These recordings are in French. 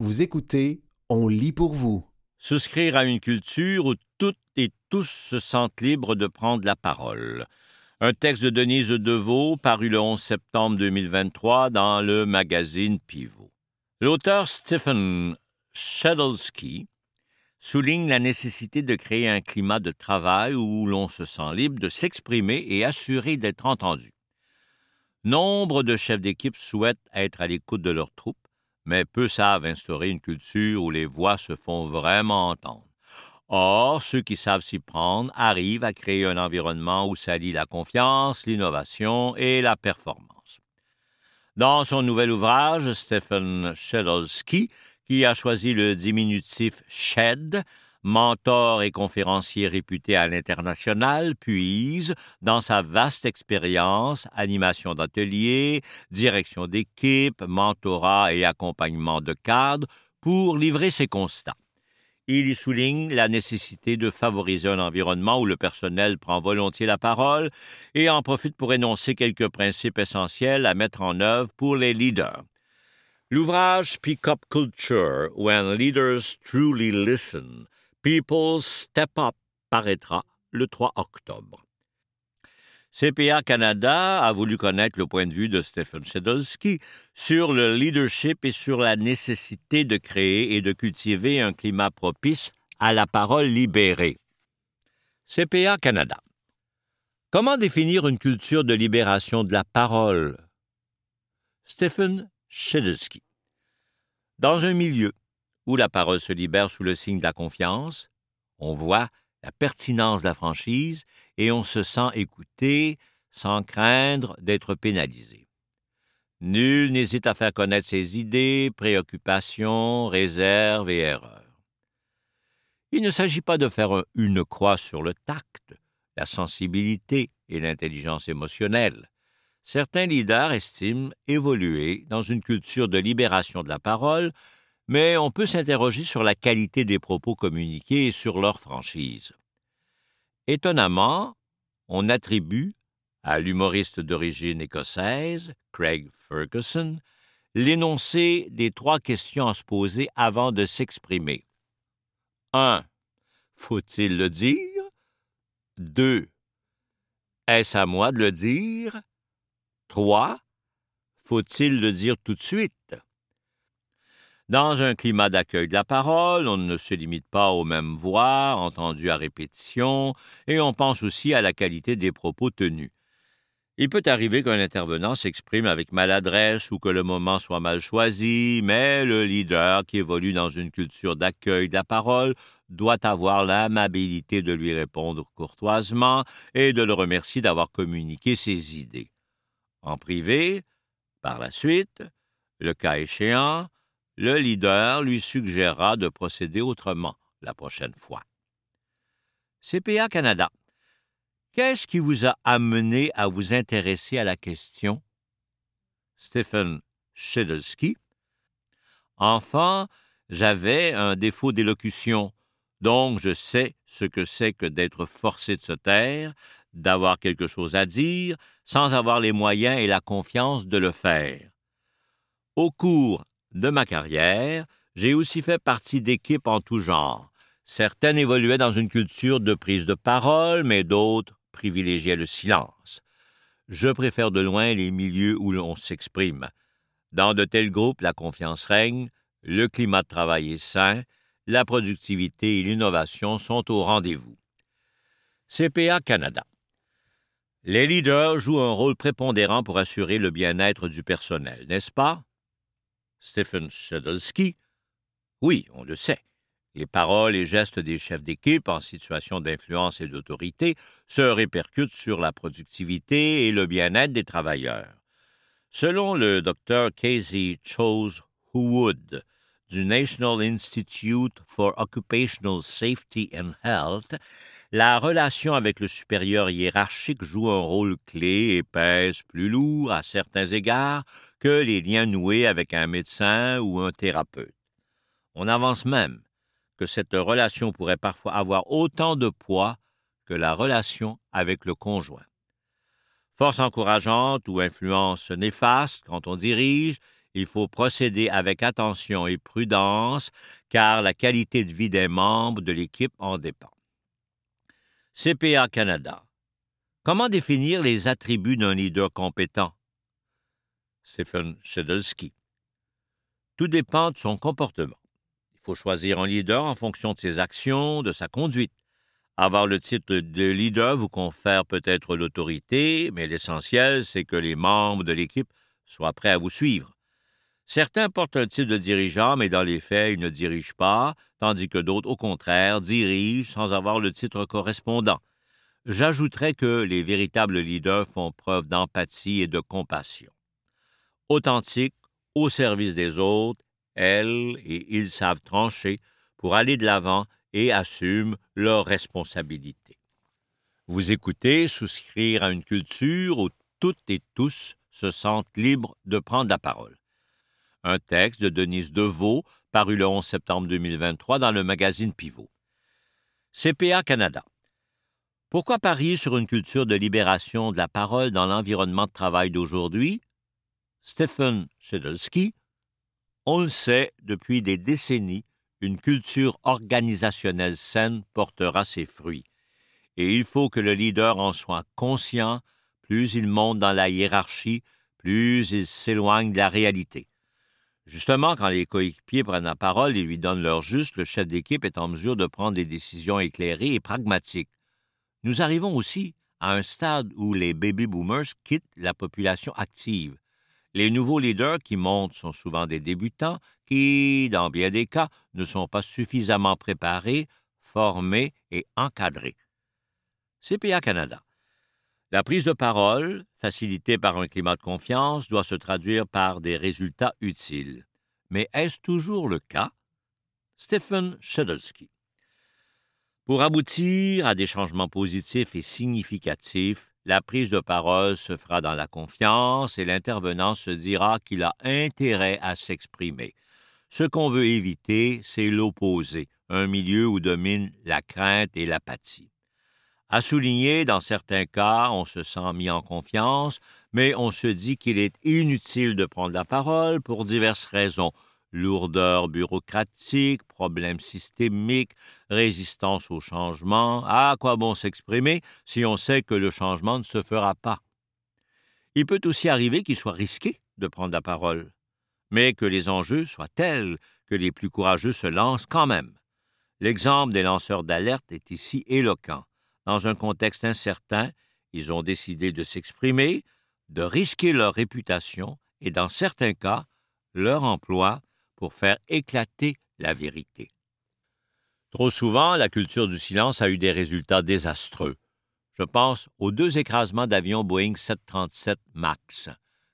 Vous écoutez On lit pour vous. Souscrire à une culture où toutes et tous se sentent libres de prendre la parole. Un texte de Denise Deveau paru le 11 septembre 2023 dans le magazine Pivot. L'auteur Stephen Shadowski souligne la nécessité de créer un climat de travail où l'on se sent libre de s'exprimer et assuré d'être entendu. Nombre de chefs d'équipe souhaitent être à l'écoute de leurs troupes, mais peu savent instaurer une culture où les voix se font vraiment entendre. Or, ceux qui savent s'y prendre arrivent à créer un environnement où s'allie la confiance, l'innovation et la performance. Dans son nouvel ouvrage, Stephen Shedolsky, qui a choisi le diminutif SHED, mentor et conférencier réputé à l'international, puise, dans sa vaste expérience, animation d'ateliers, direction d'équipe, mentorat et accompagnement de cadres, pour livrer ses constats. Il y souligne la nécessité de favoriser un environnement où le personnel prend volontiers la parole et en profite pour énoncer quelques principes essentiels à mettre en œuvre pour les leaders. L'ouvrage Speak Up Culture, When Leaders Truly Listen, People's Step Up paraîtra le 3 octobre. CPA Canada a voulu connaître le point de vue de Stephen Shedolsky sur le leadership et sur la nécessité de créer et de cultiver un climat propice à la parole libérée. CPA Canada. Comment définir une culture de libération de la parole? Stephen Shedolsky. Dans un milieu où la parole se libère sous le signe de la confiance, on voit la pertinence de la franchise et on se sent écouté sans craindre d'être pénalisé. Nul n'hésite à faire connaître ses idées, préoccupations, réserves et erreurs. Il ne s'agit pas de faire une croix sur le tact, la sensibilité et l'intelligence émotionnelle. Certains leaders estiment évoluer dans une culture de libération de la parole, mais on peut s'interroger sur la qualité des propos communiqués et sur leur franchise. Étonnamment, on attribue à l'humoriste d'origine écossaise, Craig Ferguson, l'énoncé des trois questions à se poser avant de s'exprimer. 1. Faut-il le dire? 2. Est-ce à moi de le dire? 3. Faut-il le dire tout de suite? Dans un climat d'accueil de la parole, on ne se limite pas aux mêmes voix entendues à répétition, et on pense aussi à la qualité des propos tenus. Il peut arriver qu'un intervenant s'exprime avec maladresse ou que le moment soit mal choisi, mais le leader qui évolue dans une culture d'accueil de la parole doit avoir l'amabilité de lui répondre courtoisement et de le remercier d'avoir communiqué ses idées. En privé, par la suite, le cas échéant, le leader lui suggérera de procéder autrement la prochaine fois. CPA Canada. Qu'est-ce qui vous a amené à vous intéresser à la question? Stephen Shedelsky. Enfant, j'avais un défaut d'élocution, donc je sais ce que c'est que d'être forcé de se taire, d'avoir quelque chose à dire, sans avoir les moyens et la confiance de le faire. Au cours de ma carrière, j'ai aussi fait partie d'équipes en tout genre. Certaines évoluaient dans une culture de prise de parole, mais d'autres privilégiaient le silence. Je préfère de loin les milieux où l'on s'exprime. Dans de tels groupes, la confiance règne, le climat de travail est sain, la productivité et l'innovation sont au rendez-vous. CPA Canada. Les leaders jouent un rôle prépondérant pour assurer le bien-être du personnel, n'est-ce pas? Stephen Shedolsky. Oui, on le sait. Les paroles et gestes des chefs d'équipe en situation d'influence et d'autorité se répercutent sur la productivité et le bien-être des travailleurs. Selon le docteur Casey Chose Wood du National Institute for Occupational Safety and Health, la relation avec le supérieur hiérarchique joue un rôle clé et pèse plus lourd à certains égards que les liens noués avec un médecin ou un thérapeute. On avance même que cette relation pourrait parfois avoir autant de poids que la relation avec le conjoint. Force encourageante ou influence néfaste quand on dirige, il faut procéder avec attention et prudence, car la qualité de vie des membres de l'équipe en dépend. CPA Canada. Comment définir les attributs d'un leader compétent? Stephen Shedelsky. Tout dépend de son comportement. Il faut choisir un leader en fonction de ses actions, de sa conduite. Avoir le titre de leader vous confère peut-être l'autorité, mais l'essentiel, c'est que les membres de l'équipe soient prêts à vous suivre. Certains portent un titre de dirigeant, mais dans les faits, ils ne dirigent pas, tandis que d'autres, au contraire, dirigent sans avoir le titre correspondant. J'ajouterais que les véritables leaders font preuve d'empathie et de compassion. Authentiques, au service des autres, elles et ils savent trancher pour aller de l'avant et assument leurs responsabilités. Vous écoutez souscrire à une culture où toutes et tous se sentent libres de prendre la parole un texte de Denise Deveau paru le 11 septembre 2023 dans le magazine Pivot. CPA Canada. Pourquoi parier sur une culture de libération de la parole dans l'environnement de travail d'aujourd'hui? Stephen Shedelsky. On le sait, depuis des décennies, une culture organisationnelle saine portera ses fruits. Et il faut que le leader en soit conscient, plus il monte dans la hiérarchie, plus il s'éloigne de la réalité. Justement, quand les coéquipiers prennent la parole et lui donnent leur juste, le chef d'équipe est en mesure de prendre des décisions éclairées et pragmatiques. Nous arrivons aussi à un stade où les baby boomers quittent la population active. Les nouveaux leaders qui montent sont souvent des débutants qui, dans bien des cas, ne sont pas suffisamment préparés, formés et encadrés. CPA Canada. La prise de parole, facilitée par un climat de confiance, doit se traduire par des résultats utiles. Mais est-ce toujours le cas? Stephen Shedelsky. Pour aboutir à des changements positifs et significatifs, la prise de parole se fera dans la confiance et l'intervenant se dira qu'il a intérêt à s'exprimer. Ce qu'on veut éviter, c'est l'opposé, un milieu où domine la crainte et l'apathie. À souligner, dans certains cas, on se sent mis en confiance, mais on se dit qu'il est inutile de prendre la parole pour diverses raisons lourdeur bureaucratique, problèmes systémiques, résistance au changement. À quoi bon s'exprimer si on sait que le changement ne se fera pas? Il peut aussi arriver qu'il soit risqué de prendre la parole, mais que les enjeux soient tels que les plus courageux se lancent quand même. L'exemple des lanceurs d'alerte est ici éloquent. Dans un contexte incertain, ils ont décidé de s'exprimer, de risquer leur réputation et, dans certains cas, leur emploi pour faire éclater la vérité. Trop souvent, la culture du silence a eu des résultats désastreux. Je pense aux deux écrasements d'avions Boeing 737 MAX,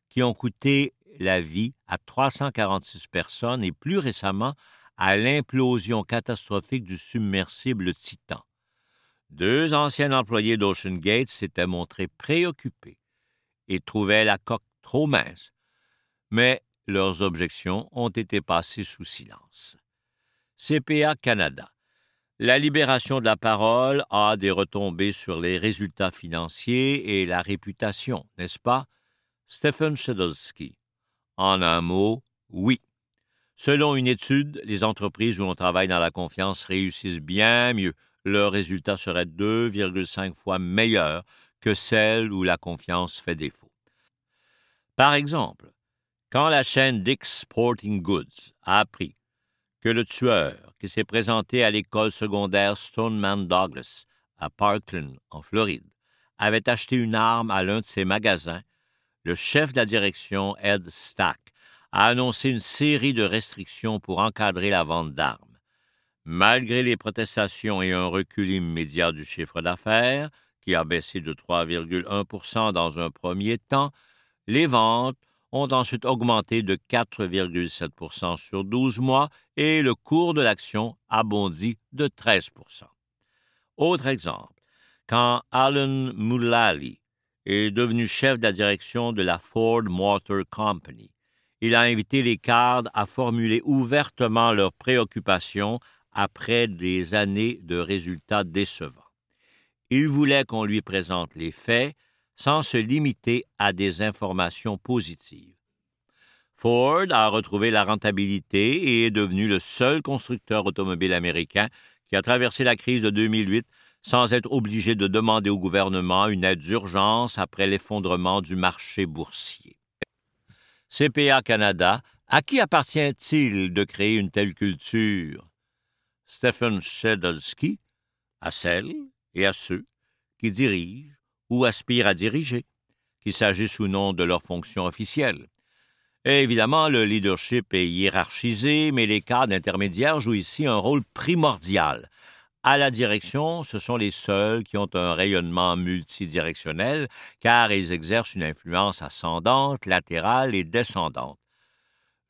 qui ont coûté la vie à 346 personnes et plus récemment à l'implosion catastrophique du submersible Titan. Deux anciens employés d'Ocean Gate s'étaient montrés préoccupés et trouvaient la coque trop mince, mais leurs objections ont été passées sous silence. CPA Canada. La libération de la parole a des retombées sur les résultats financiers et la réputation, n'est-ce pas? Stephen Shedolsky. En un mot, oui. Selon une étude, les entreprises où l'on travaille dans la confiance réussissent bien mieux le résultat serait 2,5 fois meilleur que celle où la confiance fait défaut. Par exemple, quand la chaîne Dick's Sporting Goods a appris que le tueur qui s'est présenté à l'école secondaire Stoneman Douglas à Parkland, en Floride, avait acheté une arme à l'un de ses magasins, le chef de la direction, Ed Stack, a annoncé une série de restrictions pour encadrer la vente d'armes. Malgré les protestations et un recul immédiat du chiffre d'affaires, qui a baissé de 3,1% dans un premier temps, les ventes ont ensuite augmenté de 4,7 sur 12 mois et le cours de l'action a bondi de 13 Autre exemple, quand Alan Mullally est devenu chef de la direction de la Ford Motor Company, il a invité les cadres à formuler ouvertement leurs préoccupations après des années de résultats décevants. Il voulait qu'on lui présente les faits sans se limiter à des informations positives. Ford a retrouvé la rentabilité et est devenu le seul constructeur automobile américain qui a traversé la crise de 2008 sans être obligé de demander au gouvernement une aide d'urgence après l'effondrement du marché boursier. CPA Canada, à qui appartient-il de créer une telle culture? Stephen Shedolsky, à celles et à ceux qui dirigent ou aspirent à diriger, qu'il s'agisse ou non de leur fonction officielle. évidemment, le leadership est hiérarchisé, mais les cadres intermédiaires jouent ici un rôle primordial. À la direction, ce sont les seuls qui ont un rayonnement multidirectionnel, car ils exercent une influence ascendante, latérale et descendante.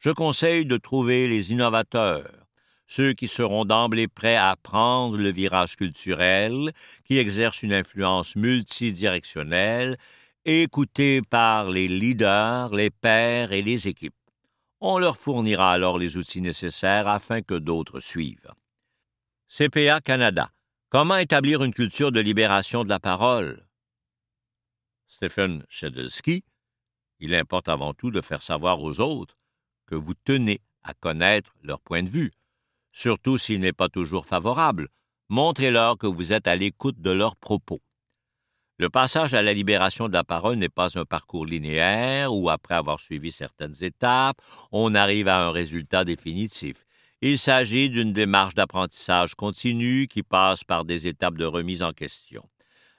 Je conseille de trouver les innovateurs, ceux qui seront d'emblée prêts à prendre le virage culturel, qui exercent une influence multidirectionnelle, écoutés par les leaders, les pairs et les équipes. On leur fournira alors les outils nécessaires afin que d'autres suivent. CPA Canada. Comment établir une culture de libération de la parole? Stephen Shedelsky. Il importe avant tout de faire savoir aux autres que vous tenez à connaître leur point de vue, surtout s'il n'est pas toujours favorable. Montrez-leur que vous êtes à l'écoute de leurs propos. Le passage à la libération de la parole n'est pas un parcours linéaire où, après avoir suivi certaines étapes, on arrive à un résultat définitif. Il s'agit d'une démarche d'apprentissage continu qui passe par des étapes de remise en question.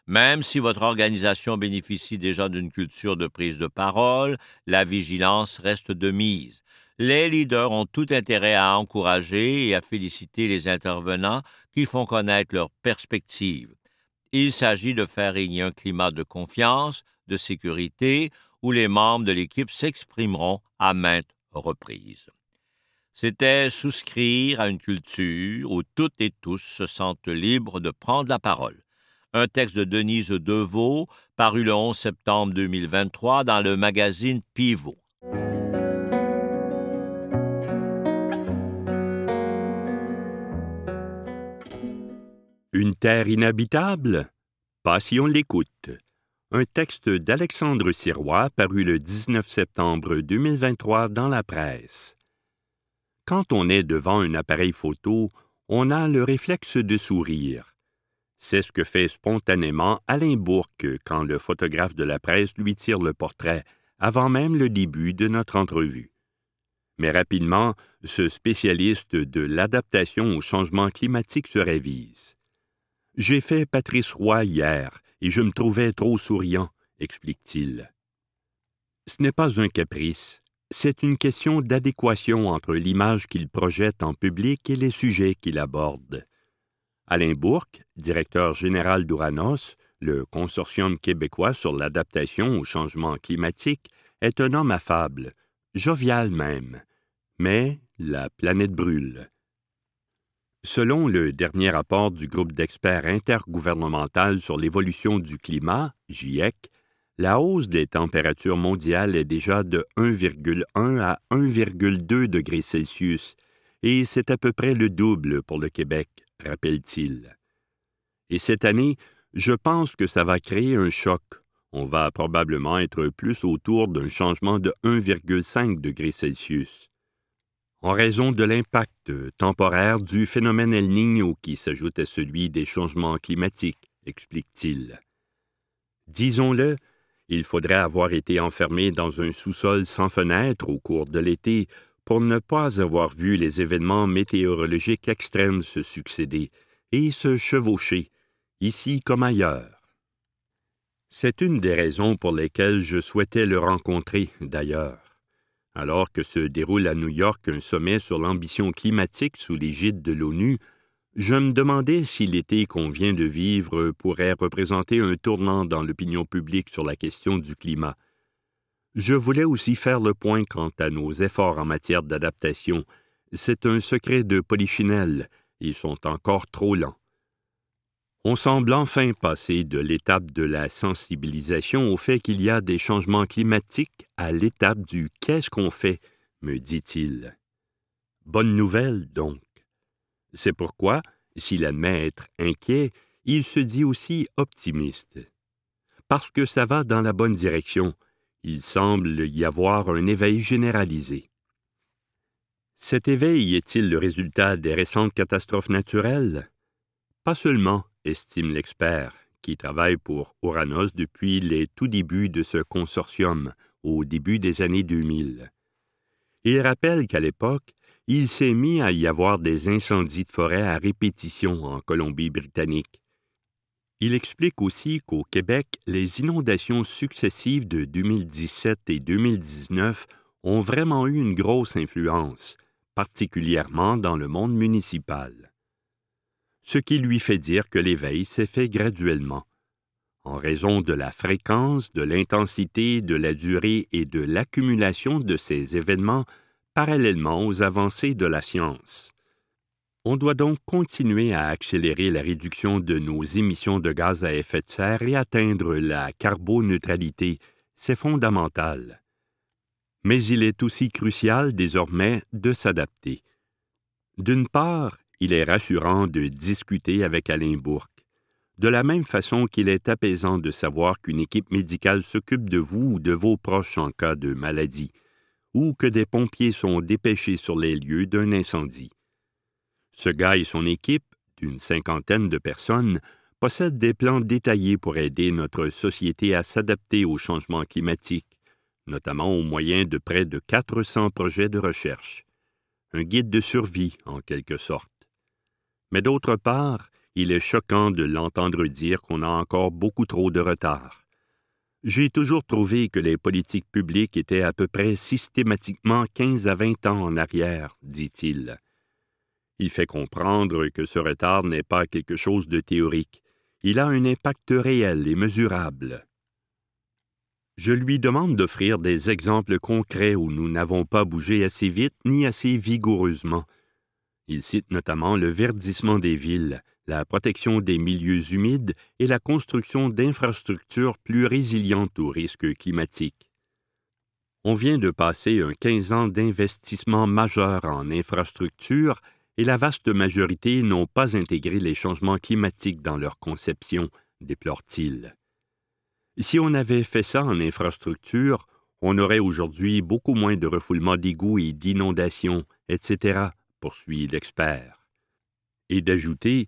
Même si votre organisation bénéficie déjà d'une culture de prise de parole, la vigilance reste de mise les leaders ont tout intérêt à encourager et à féliciter les intervenants qui font connaître leurs perspectives. Il s'agit de faire régner un climat de confiance, de sécurité, où les membres de l'équipe s'exprimeront à maintes reprises. C'était souscrire à une culture où toutes et tous se sentent libres de prendre la parole. Un texte de Denise Deveau, paru le 11 septembre 2023 dans le magazine Pivot. Une terre inhabitable? Pas si on l'écoute. Un texte d'Alexandre Sirois paru le 19 septembre 2023 dans la presse. Quand on est devant un appareil photo, on a le réflexe de sourire. C'est ce que fait spontanément Alain Bourque quand le photographe de la presse lui tire le portrait, avant même le début de notre entrevue. Mais rapidement, ce spécialiste de l'adaptation au changement climatique se révise. J'ai fait Patrice Roy hier, et je me trouvais trop souriant, explique-t-il. Ce n'est pas un caprice, c'est une question d'adéquation entre l'image qu'il projette en public et les sujets qu'il aborde. Alain Bourque, directeur général d'Uranos, le consortium québécois sur l'adaptation au changement climatique, est un homme affable, jovial même. Mais la planète brûle. Selon le dernier rapport du groupe d'experts intergouvernemental sur l'évolution du climat, GIEC, la hausse des températures mondiales est déjà de 1,1 à 1,2 degrés Celsius, et c'est à peu près le double pour le Québec, rappelle-t-il. Et cette année, je pense que ça va créer un choc. On va probablement être plus autour d'un changement de 1,5 degrés Celsius en raison de l'impact temporaire du phénomène El Niño qui s'ajoute à celui des changements climatiques, explique-t-il. Disons-le, il faudrait avoir été enfermé dans un sous-sol sans fenêtre au cours de l'été pour ne pas avoir vu les événements météorologiques extrêmes se succéder et se chevaucher, ici comme ailleurs. C'est une des raisons pour lesquelles je souhaitais le rencontrer, d'ailleurs. Alors que se déroule à New York un sommet sur l'ambition climatique sous l'égide de l'ONU, je me demandais si l'été qu'on vient de vivre pourrait représenter un tournant dans l'opinion publique sur la question du climat. Je voulais aussi faire le point quant à nos efforts en matière d'adaptation. C'est un secret de polichinelle, ils sont encore trop lents. On semble enfin passer de l'étape de la sensibilisation au fait qu'il y a des changements climatiques à l'étape du qu'est-ce qu'on fait, me dit-il. Bonne nouvelle, donc. C'est pourquoi, s'il admet être inquiet, il se dit aussi optimiste. Parce que ça va dans la bonne direction, Il semble y avoir un éveil généralisé. Cet éveil est-il le résultat des récentes catastrophes naturelles? Pas seulement, estime l'expert, qui travaille pour Oranos depuis les tout débuts de ce consortium, au début des années 2000. Il rappelle qu'à l'époque, il s'est mis à y avoir des incendies de forêt à répétition en Colombie-Britannique. Il explique aussi qu'au Québec, les inondations successives de 2017 et 2019 ont vraiment eu une grosse influence, particulièrement dans le monde municipal. Ce qui lui fait dire que l'éveil s'est fait graduellement. En raison de la fréquence, de l'intensité, de la durée et de l'accumulation de ces événements parallèlement aux avancées de la science. On doit donc continuer à accélérer la réduction de nos émissions de gaz à effet de serre et atteindre la carboneutralité. C'est fondamental mais il est aussi crucial désormais de s'adapter. D'une part, il est rassurant de discuter avec Alain Bourque, de la même façon qu'il est apaisant de savoir qu'une équipe médicale s'occupe de vous ou de vos proches en cas de maladie, ou que des pompiers sont dépêchés sur les lieux d'un incendie. Ce gars et son équipe, d'une cinquantaine de personnes, possèdent des plans détaillés pour aider notre société à s'adapter au changement climatique notamment au moyen de près de 400 projets de recherche. Un guide de survie, en quelque sorte. Mais d'autre part, il est choquant de l'entendre dire qu'on a encore beaucoup trop de retard. J'ai toujours trouvé que les politiques publiques étaient à peu près systématiquement 15 à 20 ans en arrière, dit-il. Il fait comprendre que ce retard n'est pas quelque chose de théorique. Il a un impact réel et mesurable. Je lui demande d'offrir des exemples concrets où nous n'avons pas bougé assez vite ni assez vigoureusement. Il cite notamment le verdissement des villes, la protection des milieux humides et la construction d'infrastructures plus résilientes aux risques climatiques. On vient de passer un quinze ans d'investissement majeur en infrastructures et la vaste majorité n'ont pas intégré les changements climatiques dans leur conception, déplore-t-il. Si on avait fait ça en infrastructure, on aurait aujourd'hui beaucoup moins de refoulement d'égouts et d'inondations, etc., poursuit l'expert. Et d'ajouter,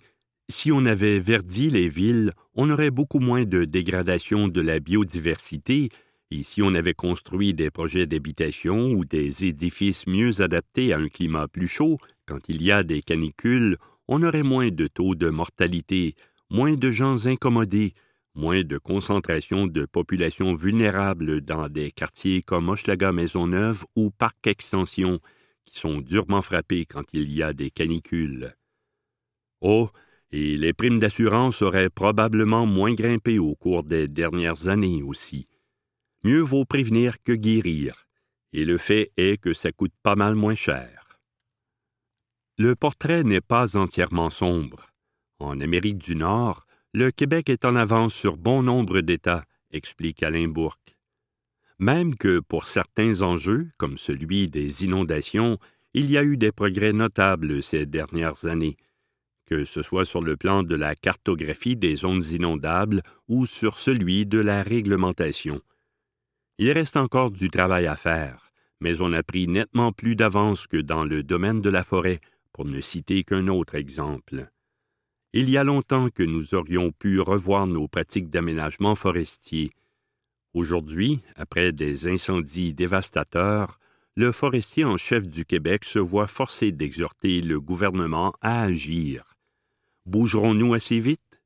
si on avait verdi les villes, on aurait beaucoup moins de dégradation de la biodiversité, et si on avait construit des projets d'habitation ou des édifices mieux adaptés à un climat plus chaud, quand il y a des canicules, on aurait moins de taux de mortalité, moins de gens incommodés, moins de concentration de populations vulnérables dans des quartiers comme Hochelaga Maisonneuve ou Parc Extension, qui sont durement frappés quand il y a des canicules. Oh, et les primes d'assurance auraient probablement moins grimpé au cours des dernières années aussi. Mieux vaut prévenir que guérir, et le fait est que ça coûte pas mal moins cher. Le portrait n'est pas entièrement sombre. En Amérique du Nord, le Québec est en avance sur bon nombre d'États, explique Alain Bourque. Même que pour certains enjeux, comme celui des inondations, il y a eu des progrès notables ces dernières années, que ce soit sur le plan de la cartographie des zones inondables ou sur celui de la réglementation. Il reste encore du travail à faire, mais on a pris nettement plus d'avance que dans le domaine de la forêt, pour ne citer qu'un autre exemple. Il y a longtemps que nous aurions pu revoir nos pratiques d'aménagement forestier. Aujourd'hui, après des incendies dévastateurs, le forestier en chef du Québec se voit forcé d'exhorter le gouvernement à agir. Bougerons-nous assez vite?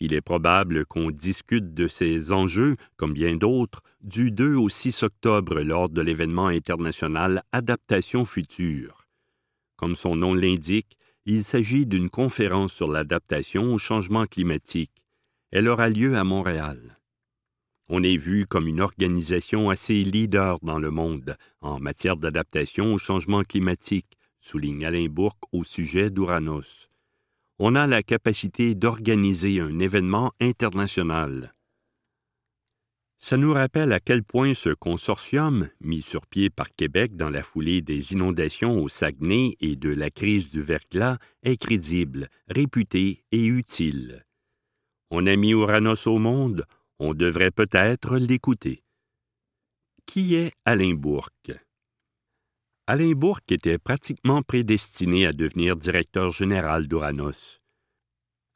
Il est probable qu'on discute de ces enjeux, comme bien d'autres, du 2 au 6 octobre lors de l'événement international Adaptation future. Comme son nom l'indique, il s'agit d'une conférence sur l'adaptation au changement climatique. Elle aura lieu à Montréal. On est vu comme une organisation assez leader dans le monde en matière d'adaptation au changement climatique, souligne Alain Bourque au sujet d'Uranos. On a la capacité d'organiser un événement international. Ça nous rappelle à quel point ce consortium, mis sur pied par Québec dans la foulée des inondations au Saguenay et de la crise du verglas, est crédible, réputé et utile. On a mis Ouranos au monde, on devrait peut-être l'écouter. Qui est Alain Bourque? Alain Bourque était pratiquement prédestiné à devenir directeur général d'Ouranos.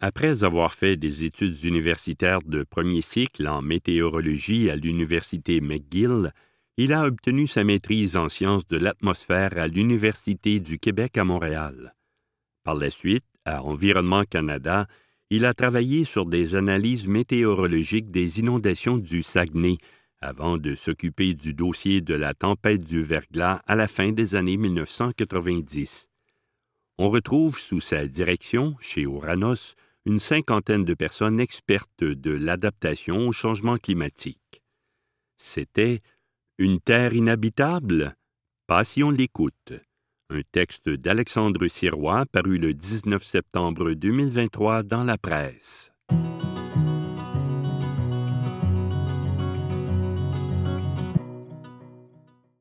Après avoir fait des études universitaires de premier cycle en météorologie à l'Université McGill, il a obtenu sa maîtrise en sciences de l'atmosphère à l'Université du Québec à Montréal. Par la suite, à Environnement Canada, il a travaillé sur des analyses météorologiques des inondations du Saguenay avant de s'occuper du dossier de la tempête du verglas à la fin des années 1990. On retrouve sous sa direction, chez Oranos, une cinquantaine de personnes expertes de l'adaptation au changement climatique. C'était une terre inhabitable? Pas si on l'écoute. Un texte d'Alexandre Sirois paru le 19 septembre 2023 dans la presse.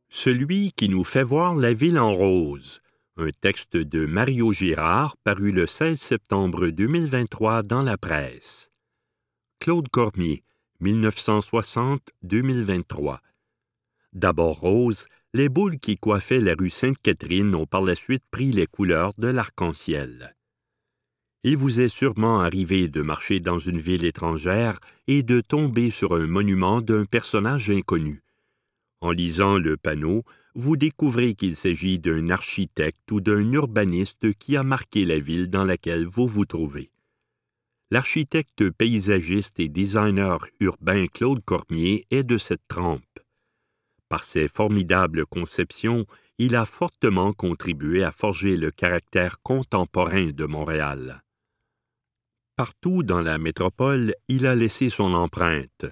Celui qui nous fait voir la ville en rose. Un texte de Mario Girard paru le 16 septembre 2023 dans la presse. Claude Cormier, 1960-2023. D'abord rose, les boules qui coiffaient la rue Sainte-Catherine ont par la suite pris les couleurs de l'arc-en-ciel. Il vous est sûrement arrivé de marcher dans une ville étrangère et de tomber sur un monument d'un personnage inconnu. En lisant le panneau, vous découvrez qu'il s'agit d'un architecte ou d'un urbaniste qui a marqué la ville dans laquelle vous vous trouvez. L'architecte paysagiste et designer urbain Claude Cormier est de cette trempe. Par ses formidables conceptions, il a fortement contribué à forger le caractère contemporain de Montréal. Partout dans la métropole, il a laissé son empreinte.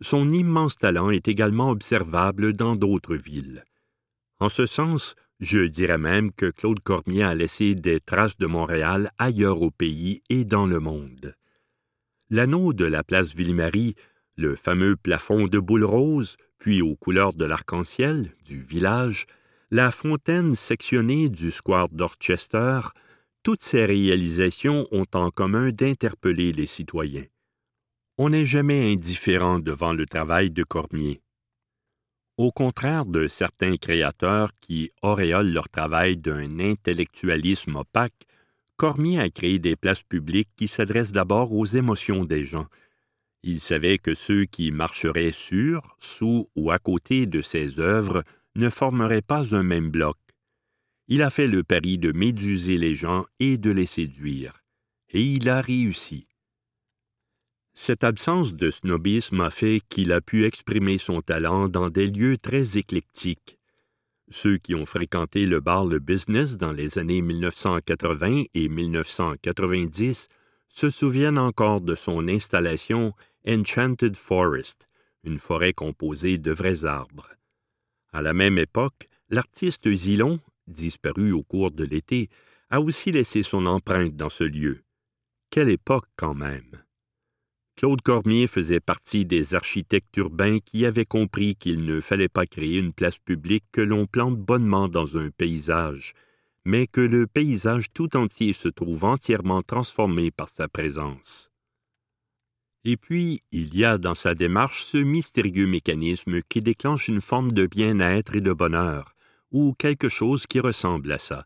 Son immense talent est également observable dans d'autres villes. En ce sens, je dirais même que Claude Cormier a laissé des traces de Montréal ailleurs au pays et dans le monde. L'anneau de la place Ville-Marie, le fameux plafond de boule rose, puis aux couleurs de l'arc-en-ciel du village, la fontaine sectionnée du square d'Orchester, toutes ces réalisations ont en commun d'interpeller les citoyens. On n'est jamais indifférent devant le travail de Cormier. Au contraire de certains créateurs qui auréolent leur travail d'un intellectualisme opaque, Cormier a créé des places publiques qui s'adressent d'abord aux émotions des gens, il savait que ceux qui marcheraient sur, sous ou à côté de ses œuvres ne formeraient pas un même bloc. Il a fait le pari de méduser les gens et de les séduire, et il a réussi. Cette absence de snobisme a fait qu'il a pu exprimer son talent dans des lieux très éclectiques. Ceux qui ont fréquenté le bar Le Business dans les années 1980 et 1990 se souviennent encore de son installation Enchanted Forest, une forêt composée de vrais arbres. À la même époque, l'artiste Zilon, disparu au cours de l'été, a aussi laissé son empreinte dans ce lieu. Quelle époque quand même. Claude Cormier faisait partie des architectes urbains qui avaient compris qu'il ne fallait pas créer une place publique que l'on plante bonnement dans un paysage, mais que le paysage tout entier se trouve entièrement transformé par sa présence. Et puis, il y a dans sa démarche ce mystérieux mécanisme qui déclenche une forme de bien-être et de bonheur, ou quelque chose qui ressemble à ça.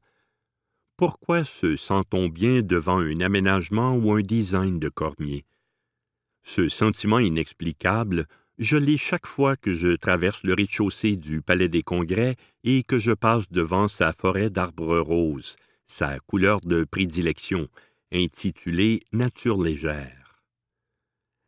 Pourquoi se sent-on bien devant un aménagement ou un design de Cormier? Ce sentiment inexplicable je l'ai chaque fois que je traverse le rez-de-chaussée du Palais des Congrès et que je passe devant sa forêt d'arbres roses, sa couleur de prédilection, intitulée Nature légère.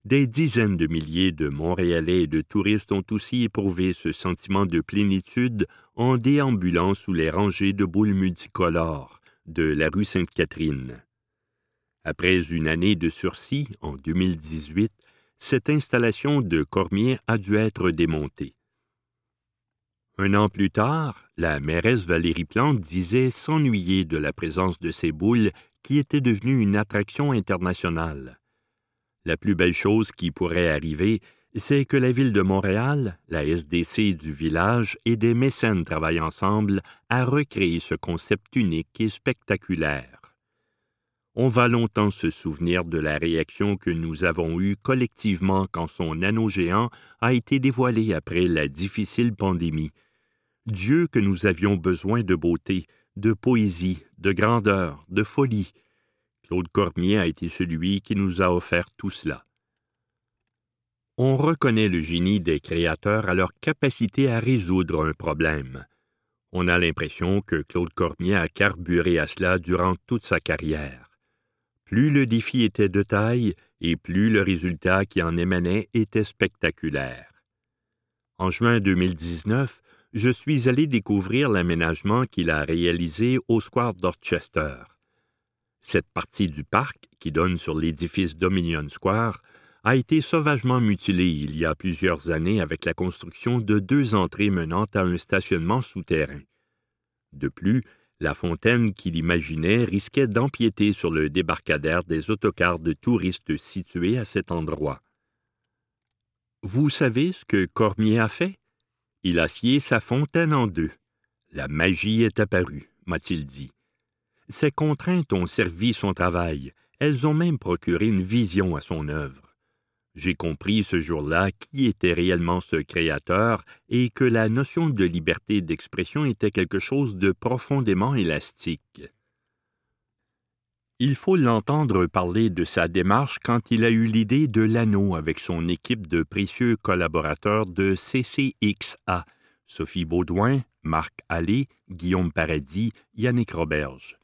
Des dizaines de milliers de Montréalais et de touristes ont aussi éprouvé ce sentiment de plénitude en déambulant sous les rangées de boules multicolores de la rue Sainte-Catherine. Après une année de sursis en 2018, cette installation de Cormier a dû être démontée. Un an plus tard, la mairesse Valérie Plante disait s'ennuyer de la présence de ces boules qui étaient devenues une attraction internationale. La plus belle chose qui pourrait arriver, c'est que la ville de Montréal, la SDC du village et des mécènes travaillent ensemble à recréer ce concept unique et spectaculaire. on va longtemps se souvenir de la réaction que nous avons eue collectivement quand son anneau géant a été dévoilé après la difficile pandémie. Dieu que nous avions besoin de beauté, de poésie, de grandeur, de folie. Claude Cormier a été celui qui nous a offert tout cela. On reconnaît le génie des créateurs à leur capacité à résoudre un problème. On a l'impression que Claude Cormier a carburé à cela durant toute sa carrière. Plus le défi était de taille et plus le résultat qui en émanait était spectaculaire. En juin 2019, je suis allé découvrir l'aménagement qu'il a réalisé au Square Dorchester. Cette partie du parc, qui donne sur l'édifice Dominion Square, a été sauvagement mutilée il y a plusieurs années avec la construction de deux entrées menant à un stationnement souterrain. De plus, la fontaine qu'il imaginait risquait d'empiéter sur le débarcadère des autocars de touristes situés à cet endroit. Vous savez ce que Cormier a fait? Il a scié sa fontaine en deux. La magie est apparue, m'a-t-il dit. Ces contraintes ont servi son travail, elles ont même procuré une vision à son œuvre. J'ai compris ce jour-là qui était réellement ce créateur et que la notion de liberté d'expression était quelque chose de profondément élastique. Il faut l'entendre parler de sa démarche quand il a eu l'idée de l'anneau avec son équipe de précieux collaborateurs de CCXA, Sophie Baudouin, Marc Allais, Guillaume Paradis, Yannick Roberge.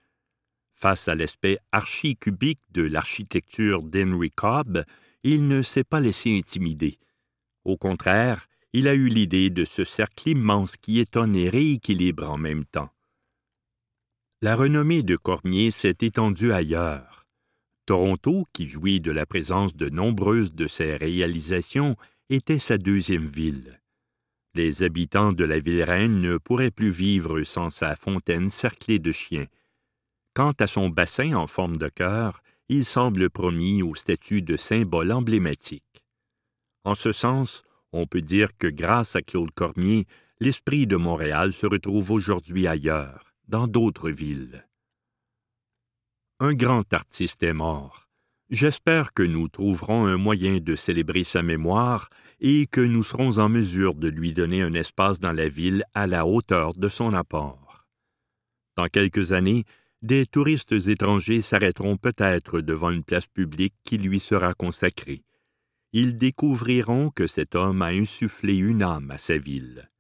Face à l'aspect archicubique de l'architecture d'Henry Cobb, il ne s'est pas laissé intimider. Au contraire, il a eu l'idée de ce cercle immense qui étonne et rééquilibre en même temps la renommée de Cormier s'est étendue ailleurs. Toronto, qui jouit de la présence de nombreuses de ses réalisations, était sa deuxième ville. Les habitants de la ville reine ne pourraient plus vivre sans sa fontaine cerclée de chiens. Quant à son bassin en forme de cœur, il semble promis au statut de symbole emblématique. En ce sens, on peut dire que grâce à Claude Cormier, l'esprit de Montréal se retrouve aujourd'hui ailleurs dans d'autres villes. Un grand artiste est mort. J'espère que nous trouverons un moyen de célébrer sa mémoire et que nous serons en mesure de lui donner un espace dans la ville à la hauteur de son apport. Dans quelques années, des touristes étrangers s'arrêteront peut-être devant une place publique qui lui sera consacrée. Ils découvriront que cet homme a insufflé une âme à sa ville.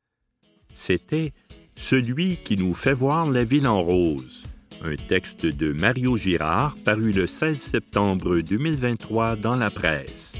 C'était celui qui nous fait voir la ville en rose. Un texte de Mario Girard paru le 16 septembre 2023 dans la presse.